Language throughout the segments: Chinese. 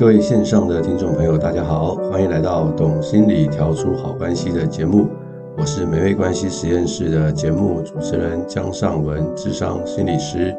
各位线上的听众朋友，大家好，欢迎来到《懂心理调出好关系》的节目。我是美味关系实验室的节目主持人江尚文，智商心理师。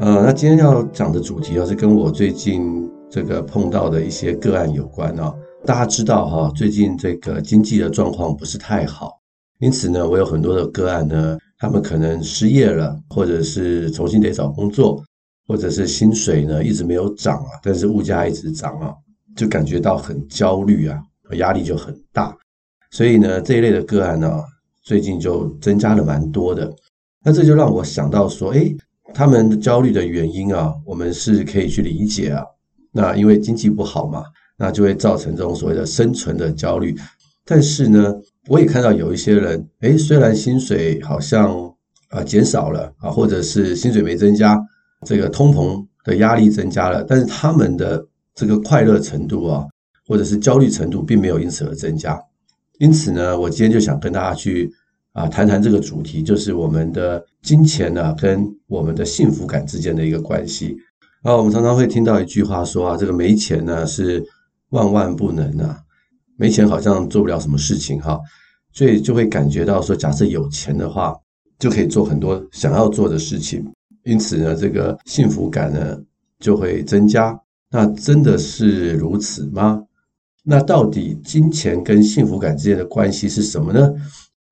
呃，那今天要讲的主题啊，是跟我最近这个碰到的一些个案有关啊。大家知道哈，最近这个经济的状况不是太好，因此呢，我有很多的个案呢，他们可能失业了，或者是重新得找工作。或者是薪水呢，一直没有涨啊，但是物价一直涨啊，就感觉到很焦虑啊，压力就很大。所以呢，这一类的个案呢，最近就增加了蛮多的。那这就让我想到说，诶，他们焦虑的原因啊，我们是可以去理解啊。那因为经济不好嘛，那就会造成这种所谓的生存的焦虑。但是呢，我也看到有一些人，诶，虽然薪水好像啊减少了啊，或者是薪水没增加。这个通膨的压力增加了，但是他们的这个快乐程度啊，或者是焦虑程度，并没有因此而增加。因此呢，我今天就想跟大家去啊谈谈这个主题，就是我们的金钱呢、啊、跟我们的幸福感之间的一个关系。啊，我们常常会听到一句话说啊，这个没钱呢是万万不能啊，没钱好像做不了什么事情哈，所以就会感觉到说，假设有钱的话，就可以做很多想要做的事情。因此呢，这个幸福感呢就会增加。那真的是如此吗？那到底金钱跟幸福感之间的关系是什么呢？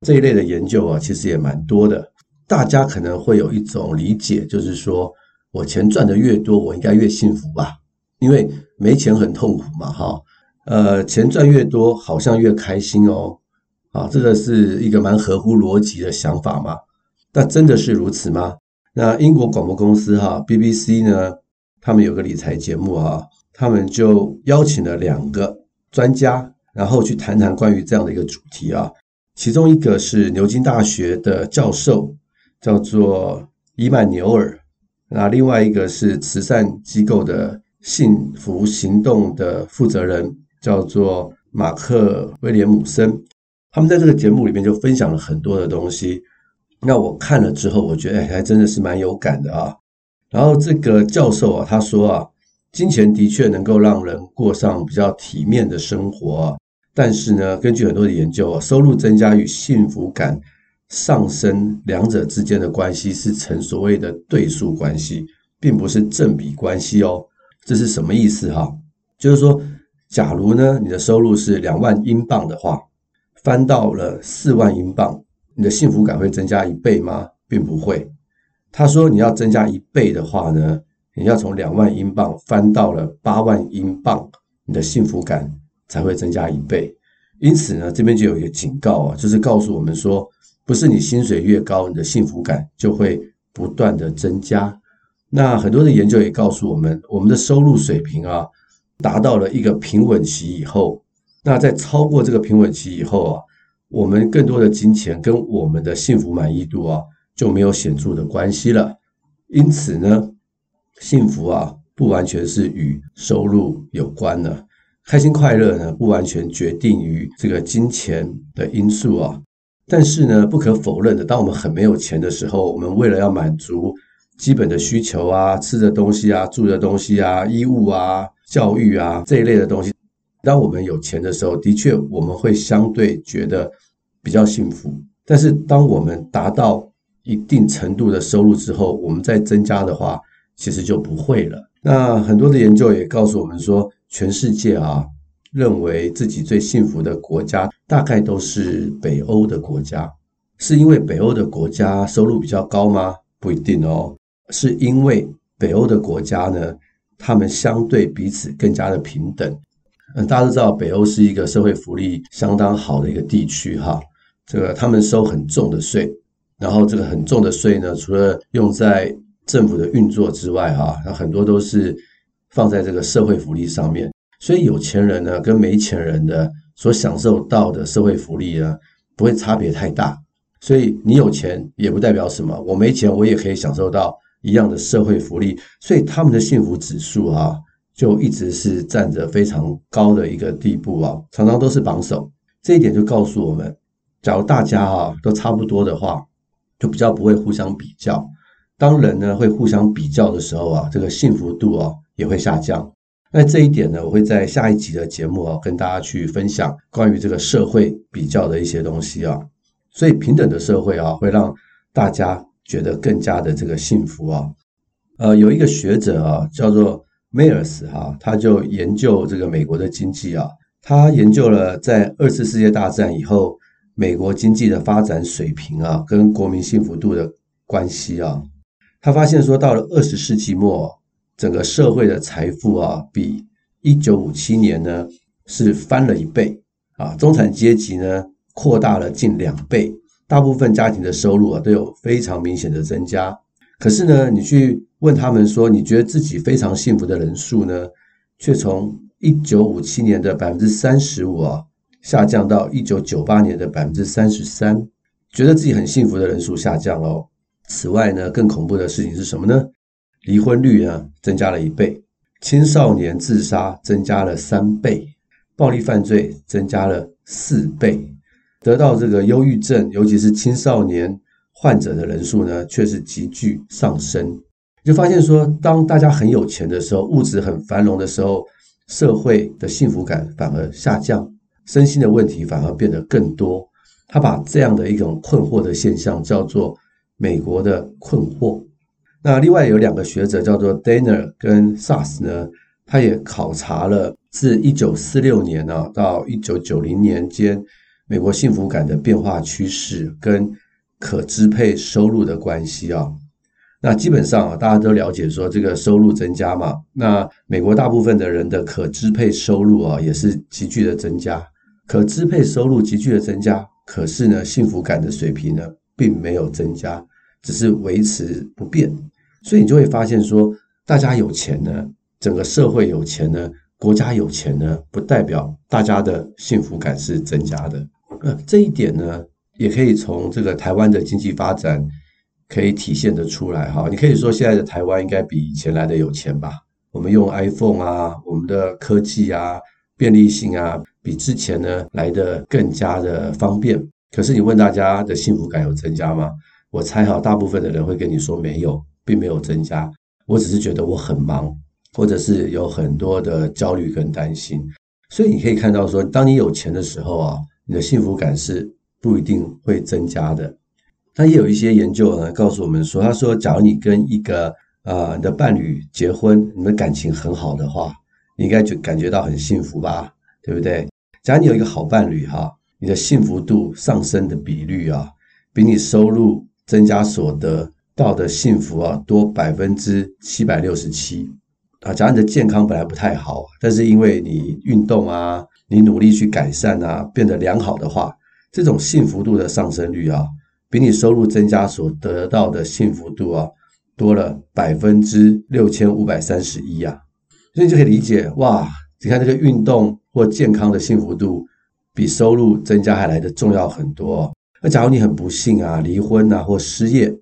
这一类的研究啊，其实也蛮多的。大家可能会有一种理解，就是说我钱赚得越多，我应该越幸福吧？因为没钱很痛苦嘛，哈。呃，钱赚越多，好像越开心哦。啊，这个是一个蛮合乎逻辑的想法嘛。那真的是如此吗？那英国广播公司哈 BBC 呢，他们有个理财节目哈，他们就邀请了两个专家，然后去谈谈关于这样的一个主题啊。其中一个是牛津大学的教授，叫做伊曼纽尔，那另外一个是慈善机构的幸福行动的负责人，叫做马克威廉姆森。他们在这个节目里面就分享了很多的东西。那我看了之后，我觉得哎，还真的是蛮有感的啊。然后这个教授啊，他说啊，金钱的确能够让人过上比较体面的生活，但是呢，根据很多的研究啊，收入增加与幸福感上升两者之间的关系是呈所谓的对数关系，并不是正比关系哦。这是什么意思哈？就是说，假如呢，你的收入是两万英镑的话，翻到了四万英镑。你的幸福感会增加一倍吗？并不会。他说，你要增加一倍的话呢，你要从两万英镑翻到了八万英镑，你的幸福感才会增加一倍。因此呢，这边就有一个警告啊，就是告诉我们说，不是你薪水越高，你的幸福感就会不断的增加。那很多的研究也告诉我们，我们的收入水平啊，达到了一个平稳期以后，那在超过这个平稳期以后啊。我们更多的金钱跟我们的幸福满意度啊，就没有显著的关系了。因此呢，幸福啊不完全是与收入有关的，开心快乐呢不完全决定于这个金钱的因素啊。但是呢，不可否认的，当我们很没有钱的时候，我们为了要满足基本的需求啊，吃的东西啊，住的东西啊，衣物啊，教育啊这一类的东西。当我们有钱的时候，的确我们会相对觉得比较幸福。但是当我们达到一定程度的收入之后，我们再增加的话，其实就不会了。那很多的研究也告诉我们说，全世界啊，认为自己最幸福的国家，大概都是北欧的国家。是因为北欧的国家收入比较高吗？不一定哦，是因为北欧的国家呢，他们相对彼此更加的平等。嗯，大家都知道北欧是一个社会福利相当好的一个地区哈。这个他们收很重的税，然后这个很重的税呢，除了用在政府的运作之外哈，那很多都是放在这个社会福利上面。所以有钱人呢，跟没钱人的所享受到的社会福利呢，不会差别太大。所以你有钱也不代表什么，我没钱我也可以享受到一样的社会福利。所以他们的幸福指数啊。就一直是站着非常高的一个地步啊，常常都是榜首。这一点就告诉我们，假如大家啊都差不多的话，就比较不会互相比较。当人呢会互相比较的时候啊，这个幸福度啊也会下降。那这一点呢，我会在下一集的节目啊，跟大家去分享关于这个社会比较的一些东西啊。所以平等的社会啊，会让大家觉得更加的这个幸福啊。呃，有一个学者啊，叫做梅尔斯哈，他就研究这个美国的经济啊，他研究了在二次世界大战以后美国经济的发展水平啊，跟国民幸福度的关系啊。他发现说，到了二十世纪末。整个社会的财富啊，比一九五七年呢是翻了一倍啊，中产阶级呢扩大了近两倍，大部分家庭的收入啊都有非常明显的增加。可是呢，你去问他们说，你觉得自己非常幸福的人数呢，却从一九五七年的百分之三十五啊下降到一九九八年的百分之三十三，觉得自己很幸福的人数下降了。此外呢，更恐怖的事情是什么呢？离婚率呢增加了一倍，青少年自杀增加了三倍，暴力犯罪增加了四倍，得到这个忧郁症，尤其是青少年患者的人数呢，却是急剧上升。就发现说，当大家很有钱的时候，物质很繁荣的时候，社会的幸福感反而下降，身心的问题反而变得更多。他把这样的一种困惑的现象叫做美国的困惑。那另外有两个学者叫做 Danner 跟 Sass 呢，他也考察了自一九四六年啊到一九九零年间美国幸福感的变化趋势跟可支配收入的关系啊。那基本上啊，大家都了解说这个收入增加嘛，那美国大部分的人的可支配收入啊也是急剧的增加，可支配收入急剧的增加，可是呢幸福感的水平呢并没有增加，只是维持不变。所以你就会发现说，大家有钱呢，整个社会有钱呢，国家有钱呢，不代表大家的幸福感是增加的。呃，这一点呢，也可以从这个台湾的经济发展可以体现得出来哈。你可以说现在的台湾应该比以前来的有钱吧？我们用 iPhone 啊，我们的科技啊，便利性啊，比之前呢来的更加的方便。可是你问大家的幸福感有增加吗？我猜哈，大部分的人会跟你说没有。并没有增加，我只是觉得我很忙，或者是有很多的焦虑跟担心。所以你可以看到说，当你有钱的时候啊，你的幸福感是不一定会增加的。但也有一些研究呢，告诉我们说，他说，假如你跟一个呃你的伴侣结婚，你们感情很好的话，你应该就感觉到很幸福吧，对不对？假如你有一个好伴侣哈，你的幸福度上升的比率啊，比你收入增加所得。到的幸福啊，多百分之七百六十七啊！假如你的健康本来不太好，但是因为你运动啊，你努力去改善啊，变得良好的话，这种幸福度的上升率啊，比你收入增加所得到的幸福度啊，多了百分之六千五百三十一啊！所以你就可以理解哇，你看这个运动或健康的幸福度，比收入增加还来得重要很多。那假如你很不幸啊，离婚啊或失业。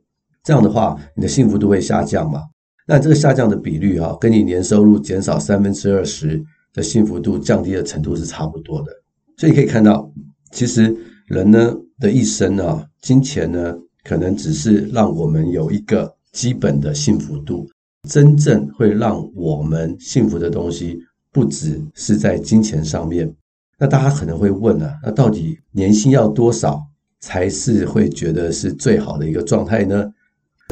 这样的话，你的幸福度会下降嘛？那这个下降的比率啊，跟你年收入减少三分之二十的幸福度降低的程度是差不多的。所以你可以看到，其实人呢的一生啊，金钱呢可能只是让我们有一个基本的幸福度，真正会让我们幸福的东西，不只是在金钱上面。那大家可能会问啊，那到底年薪要多少才是会觉得是最好的一个状态呢？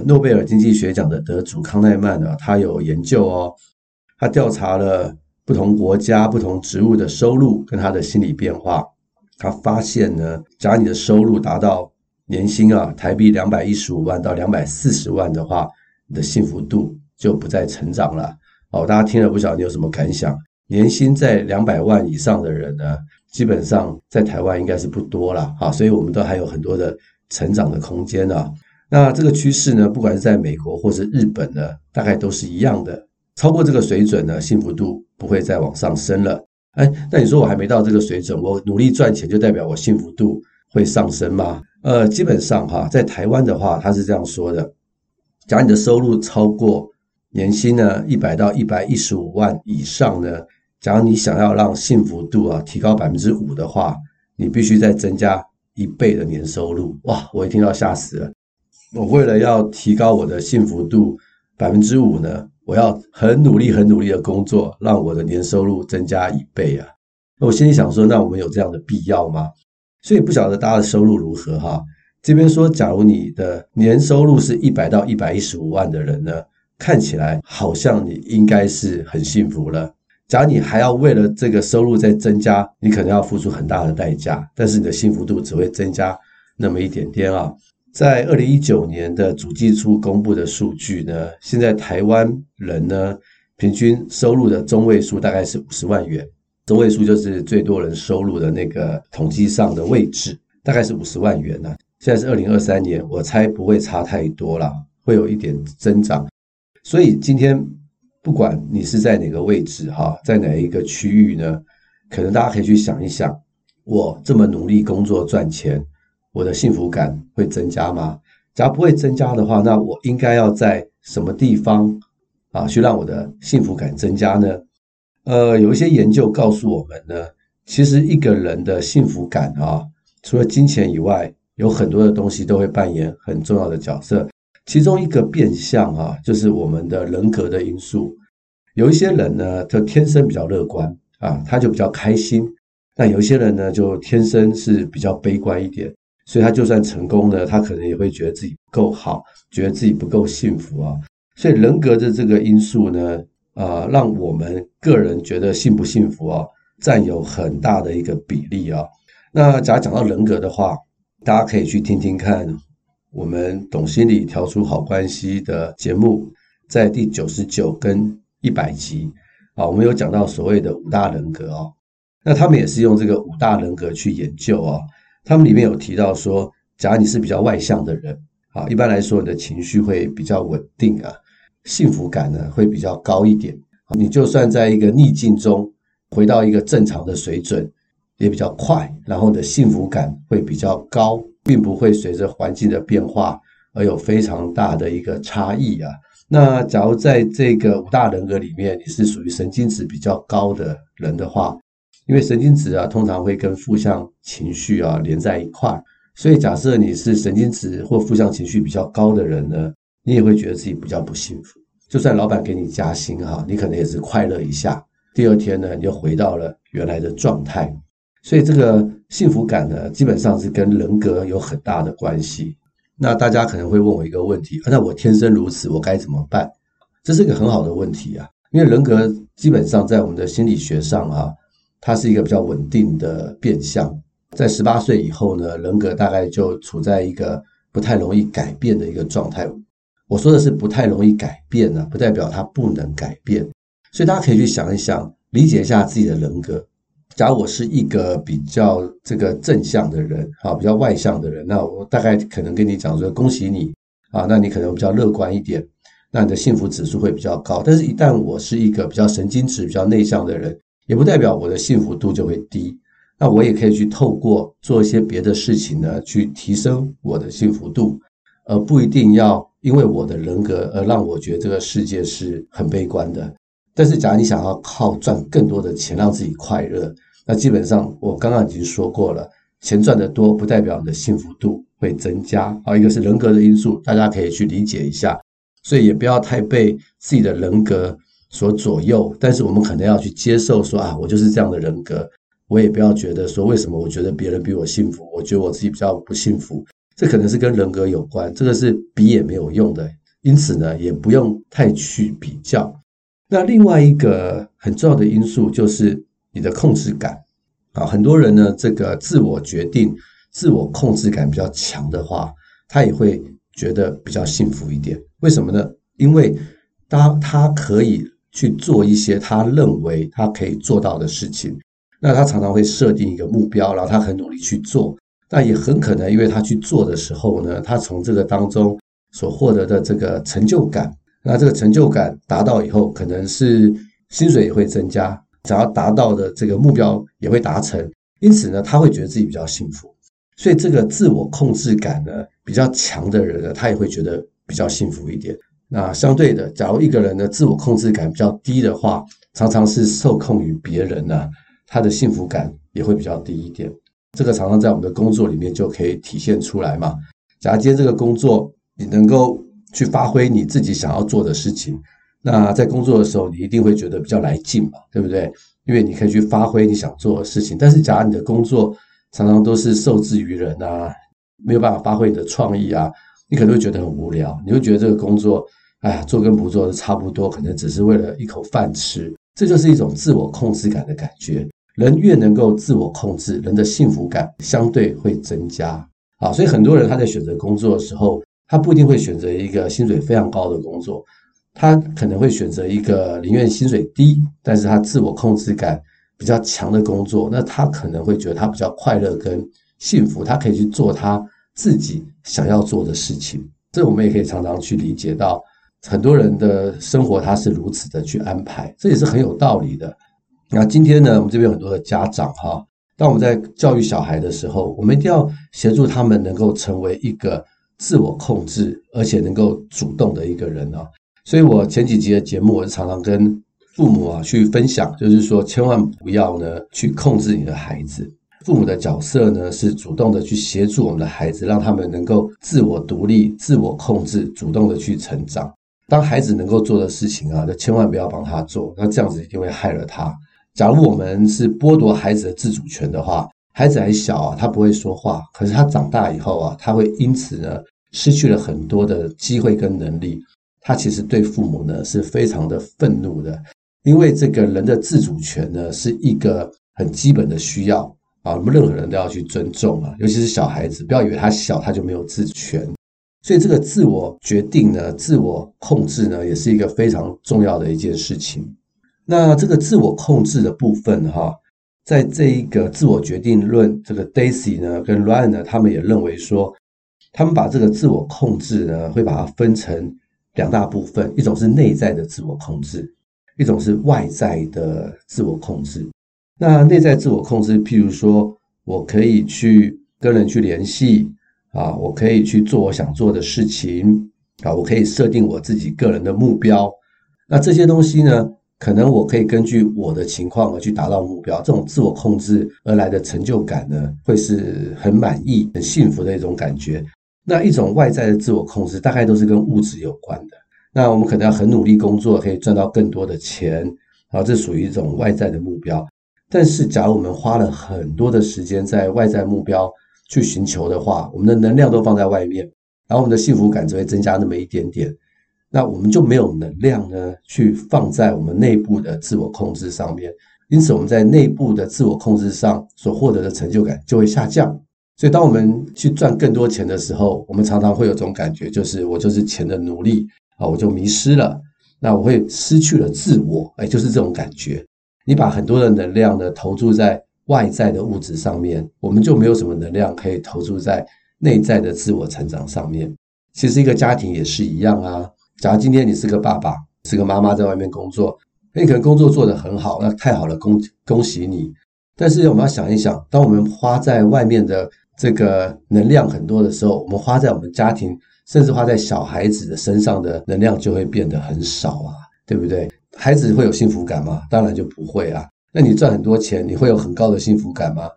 诺贝尔经济学奖的得主康奈曼呢，他有研究哦，他调查了不同国家不同职务的收入跟他的心理变化，他发现呢，假如你的收入达到年薪啊台币两百一十五万到两百四十万的话，你的幸福度就不再成长了。哦，大家听了不晓得你有什么感想？年薪在两百万以上的人呢，基本上在台湾应该是不多了啊，所以我们都还有很多的成长的空间啊。那这个趋势呢，不管是在美国或是日本呢，大概都是一样的。超过这个水准呢，幸福度不会再往上升了。哎，那你说我还没到这个水准，我努力赚钱就代表我幸福度会上升吗？呃，基本上哈，在台湾的话，他是这样说的：假如你的收入超过年薪呢一百到一百一十五万以上呢，假如你想要让幸福度啊提高百分之五的话，你必须再增加一倍的年收入。哇，我一听到吓死了。我为了要提高我的幸福度百分之五呢，我要很努力、很努力的工作，让我的年收入增加一倍啊。那我心里想说，那我们有这样的必要吗？所以不晓得大家的收入如何哈。这边说，假如你的年收入是一百到一百一十五万的人呢，看起来好像你应该是很幸福了。假如你还要为了这个收入再增加，你可能要付出很大的代价，但是你的幸福度只会增加那么一点点啊。在二零一九年的主计处公布的数据呢，现在台湾人呢平均收入的中位数大概是五十万元，中位数就是最多人收入的那个统计上的位置，大概是五十万元呢。现在是二零二三年，我猜不会差太多了，会有一点增长。所以今天不管你是在哪个位置哈，在哪一个区域呢，可能大家可以去想一想，我这么努力工作赚钱。我的幸福感会增加吗？假如不会增加的话，那我应该要在什么地方啊去让我的幸福感增加呢？呃，有一些研究告诉我们呢，其实一个人的幸福感啊，除了金钱以外，有很多的东西都会扮演很重要的角色。其中一个变相啊，就是我们的人格的因素。有一些人呢，他天生比较乐观啊，他就比较开心；那有一些人呢，就天生是比较悲观一点。所以他就算成功了，他可能也会觉得自己不够好，觉得自己不够幸福啊。所以人格的这个因素呢，呃，让我们个人觉得幸不幸福啊，占有很大的一个比例啊。那假如讲到人格的话，大家可以去听听看我们懂心理调出好关系的节目，在第九十九跟一百集啊，我们有讲到所谓的五大人格啊。那他们也是用这个五大人格去研究啊。他们里面有提到说，假如你是比较外向的人，啊，一般来说你的情绪会比较稳定啊，幸福感呢会比较高一点。你就算在一个逆境中回到一个正常的水准，也比较快，然后你的幸福感会比较高，并不会随着环境的变化而有非常大的一个差异啊。那假如在这个五大人格里面，你是属于神经质比较高的人的话。因为神经质啊，通常会跟负向情绪啊连在一块，所以假设你是神经质或负向情绪比较高的人呢，你也会觉得自己比较不幸福。就算老板给你加薪哈，你可能也是快乐一下，第二天呢，你就回到了原来的状态。所以这个幸福感呢，基本上是跟人格有很大的关系。那大家可能会问我一个问题：那我天生如此，我该怎么办？这是一个很好的问题啊，因为人格基本上在我们的心理学上啊。它是一个比较稳定的变相，在十八岁以后呢，人格大概就处在一个不太容易改变的一个状态。我说的是不太容易改变呢，不代表它不能改变。所以大家可以去想一想，理解一下自己的人格。假如我是一个比较这个正向的人，啊，比较外向的人，那我大概可能跟你讲说，恭喜你啊，那你可能比较乐观一点，那你的幸福指数会比较高。但是，一旦我是一个比较神经质、比较内向的人，也不代表我的幸福度就会低，那我也可以去透过做一些别的事情呢，去提升我的幸福度，而不一定要因为我的人格而让我觉得这个世界是很悲观的。但是，假如你想要靠赚更多的钱让自己快乐，那基本上我刚刚已经说过了，钱赚得多不代表你的幸福度会增加。好，一个是人格的因素，大家可以去理解一下，所以也不要太被自己的人格所左右，但是我们可能要去接受说啊，我就是这样的人格，我也不要觉得说为什么我觉得别人比我幸福，我觉得我自己比较不幸福，这可能是跟人格有关，这个是比也没有用的，因此呢，也不用太去比较。那另外一个很重要的因素就是你的控制感啊，很多人呢，这个自我决定、自我控制感比较强的话，他也会觉得比较幸福一点。为什么呢？因为当他可以。去做一些他认为他可以做到的事情，那他常常会设定一个目标，然后他很努力去做，但也很可能因为他去做的时候呢，他从这个当中所获得的这个成就感，那这个成就感达到以后，可能是薪水也会增加，想要达到的这个目标也会达成，因此呢，他会觉得自己比较幸福，所以这个自我控制感呢比较强的人呢，他也会觉得比较幸福一点。那相对的，假如一个人的自我控制感比较低的话，常常是受控于别人呢，他的幸福感也会比较低一点。这个常常在我们的工作里面就可以体现出来嘛。假如今天这个工作你能够去发挥你自己想要做的事情，那在工作的时候，你一定会觉得比较来劲嘛，对不对？因为你可以去发挥你想做的事情。但是，假如你的工作常常都是受制于人啊，没有办法发挥你的创意啊，你可能会觉得很无聊，你会觉得这个工作，哎呀，做跟不做的差不多，可能只是为了一口饭吃。这就是一种自我控制感的感觉。人越能够自我控制，人的幸福感相对会增加。啊，所以很多人他在选择工作的时候，他不一定会选择一个薪水非常高的工作，他可能会选择一个宁愿薪水低，但是他自我控制感比较强的工作。那他可能会觉得他比较快乐跟幸福，他可以去做他自己想要做的事情。这我们也可以常常去理解到，很多人的生活他是如此的去安排，这也是很有道理的。那今天呢，我们这边有很多的家长哈，当我们在教育小孩的时候，我们一定要协助他们能够成为一个自我控制而且能够主动的一个人啊。所以我前几集的节目，我是常常跟父母啊去分享，就是说千万不要呢去控制你的孩子。父母的角色呢是主动的去协助我们的孩子，让他们能够自我独立、自我控制、主动的去成长。当孩子能够做的事情啊，就千万不要帮他做，那这样子一定会害了他。假如我们是剥夺孩子的自主权的话，孩子还小啊，他不会说话。可是他长大以后啊，他会因此呢失去了很多的机会跟能力。他其实对父母呢是非常的愤怒的，因为这个人的自主权呢是一个很基本的需要啊，我们任何人都要去尊重啊，尤其是小孩子，不要以为他小他就没有自主权。所以这个自我决定呢，自我控制呢，也是一个非常重要的一件事情。那这个自我控制的部分，哈，在这一个自我决定论，这个 Daisy 呢跟 Ryan 呢，他们也认为说，他们把这个自我控制呢，会把它分成两大部分，一种是内在的自我控制，一种是外在的自我控制。那内在自我控制，譬如说我可以去跟人去联系啊，我可以去做我想做的事情啊，我可以设定我自己个人的目标。那这些东西呢，可能我可以根据我的情况而去达到目标，这种自我控制而来的成就感呢，会是很满意、很幸福的一种感觉。那一种外在的自我控制，大概都是跟物质有关的。那我们可能要很努力工作，可以赚到更多的钱，然后这属于一种外在的目标。但是，假如我们花了很多的时间在外在目标去寻求的话，我们的能量都放在外面，然后我们的幸福感只会增加那么一点点。那我们就没有能量呢，去放在我们内部的自我控制上面，因此我们在内部的自我控制上所获得的成就感就会下降。所以，当我们去赚更多钱的时候，我们常常会有种感觉，就是我就是钱的奴隶啊，我就迷失了，那我会失去了自我，哎，就是这种感觉。你把很多的能量呢投注在外在的物质上面，我们就没有什么能量可以投注在内在的自我成长上面。其实，一个家庭也是一样啊。假如今天你是个爸爸，是个妈妈，在外面工作，你可能工作做得很好，那太好了，恭恭喜你。但是我们要想一想，当我们花在外面的这个能量很多的时候，我们花在我们家庭，甚至花在小孩子的身上的能量就会变得很少啊，对不对？孩子会有幸福感吗？当然就不会啊。那你赚很多钱，你会有很高的幸福感吗？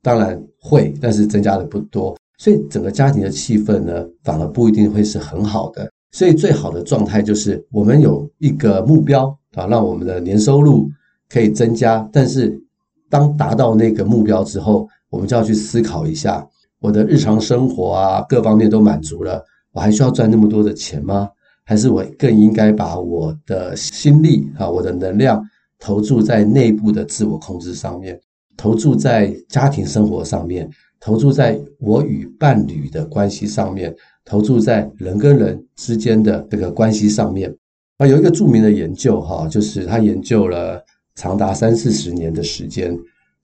当然会，但是增加的不多。所以整个家庭的气氛呢，反而不一定会是很好的。所以最好的状态就是我们有一个目标啊，让我们的年收入可以增加。但是当达到那个目标之后，我们就要去思考一下，我的日常生活啊，各方面都满足了，我还需要赚那么多的钱吗？还是我更应该把我的心力啊，我的能量投注在内部的自我控制上面，投注在家庭生活上面，投注在我与伴侣的关系上面。投注在人跟人之间的这个关系上面啊，有一个著名的研究哈，就是他研究了长达三四十年的时间，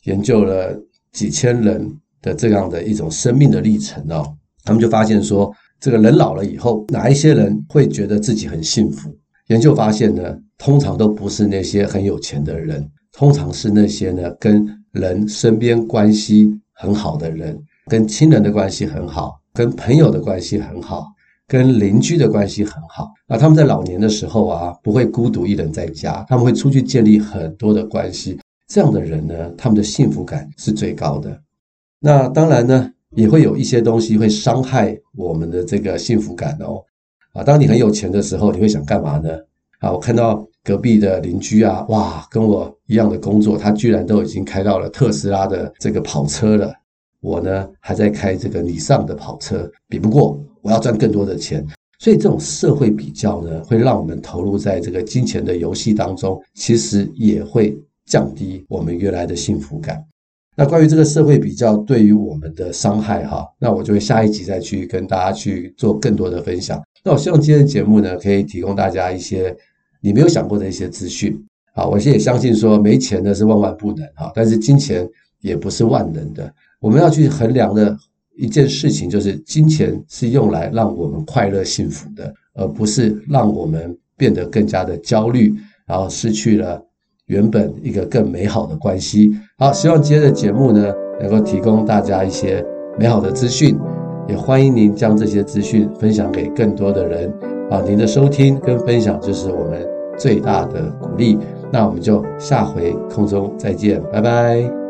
研究了几千人的这样的一种生命的历程哦，他们就发现说，这个人老了以后，哪一些人会觉得自己很幸福？研究发现呢，通常都不是那些很有钱的人，通常是那些呢跟人身边关系很好的人，跟亲人的关系很好。跟朋友的关系很好，跟邻居的关系很好。那他们在老年的时候啊，不会孤独一人在家，他们会出去建立很多的关系。这样的人呢，他们的幸福感是最高的。那当然呢，也会有一些东西会伤害我们的这个幸福感哦。啊，当你很有钱的时候，你会想干嘛呢？啊，我看到隔壁的邻居啊，哇，跟我一样的工作，他居然都已经开到了特斯拉的这个跑车了，我呢还在开这个尼桑的跑车，比不过，我要赚更多的钱。所以这种社会比较呢，会让我们投入在这个金钱的游戏当中，其实也会降低我们原来的幸福感。那关于这个社会比较对于我们的伤害，哈，那我就会下一集再去跟大家去做更多的分享。那我希望今天的节目呢，可以提供大家一些你没有想过的一些资讯。啊，我现在也相信说，没钱呢是万万不能啊，但是金钱也不是万能的。我们要去衡量的。一件事情就是，金钱是用来让我们快乐幸福的，而不是让我们变得更加的焦虑，然后失去了原本一个更美好的关系。好，希望今天的节目呢，能够提供大家一些美好的资讯，也欢迎您将这些资讯分享给更多的人。啊，您的收听跟分享就是我们最大的鼓励。那我们就下回空中再见，拜拜。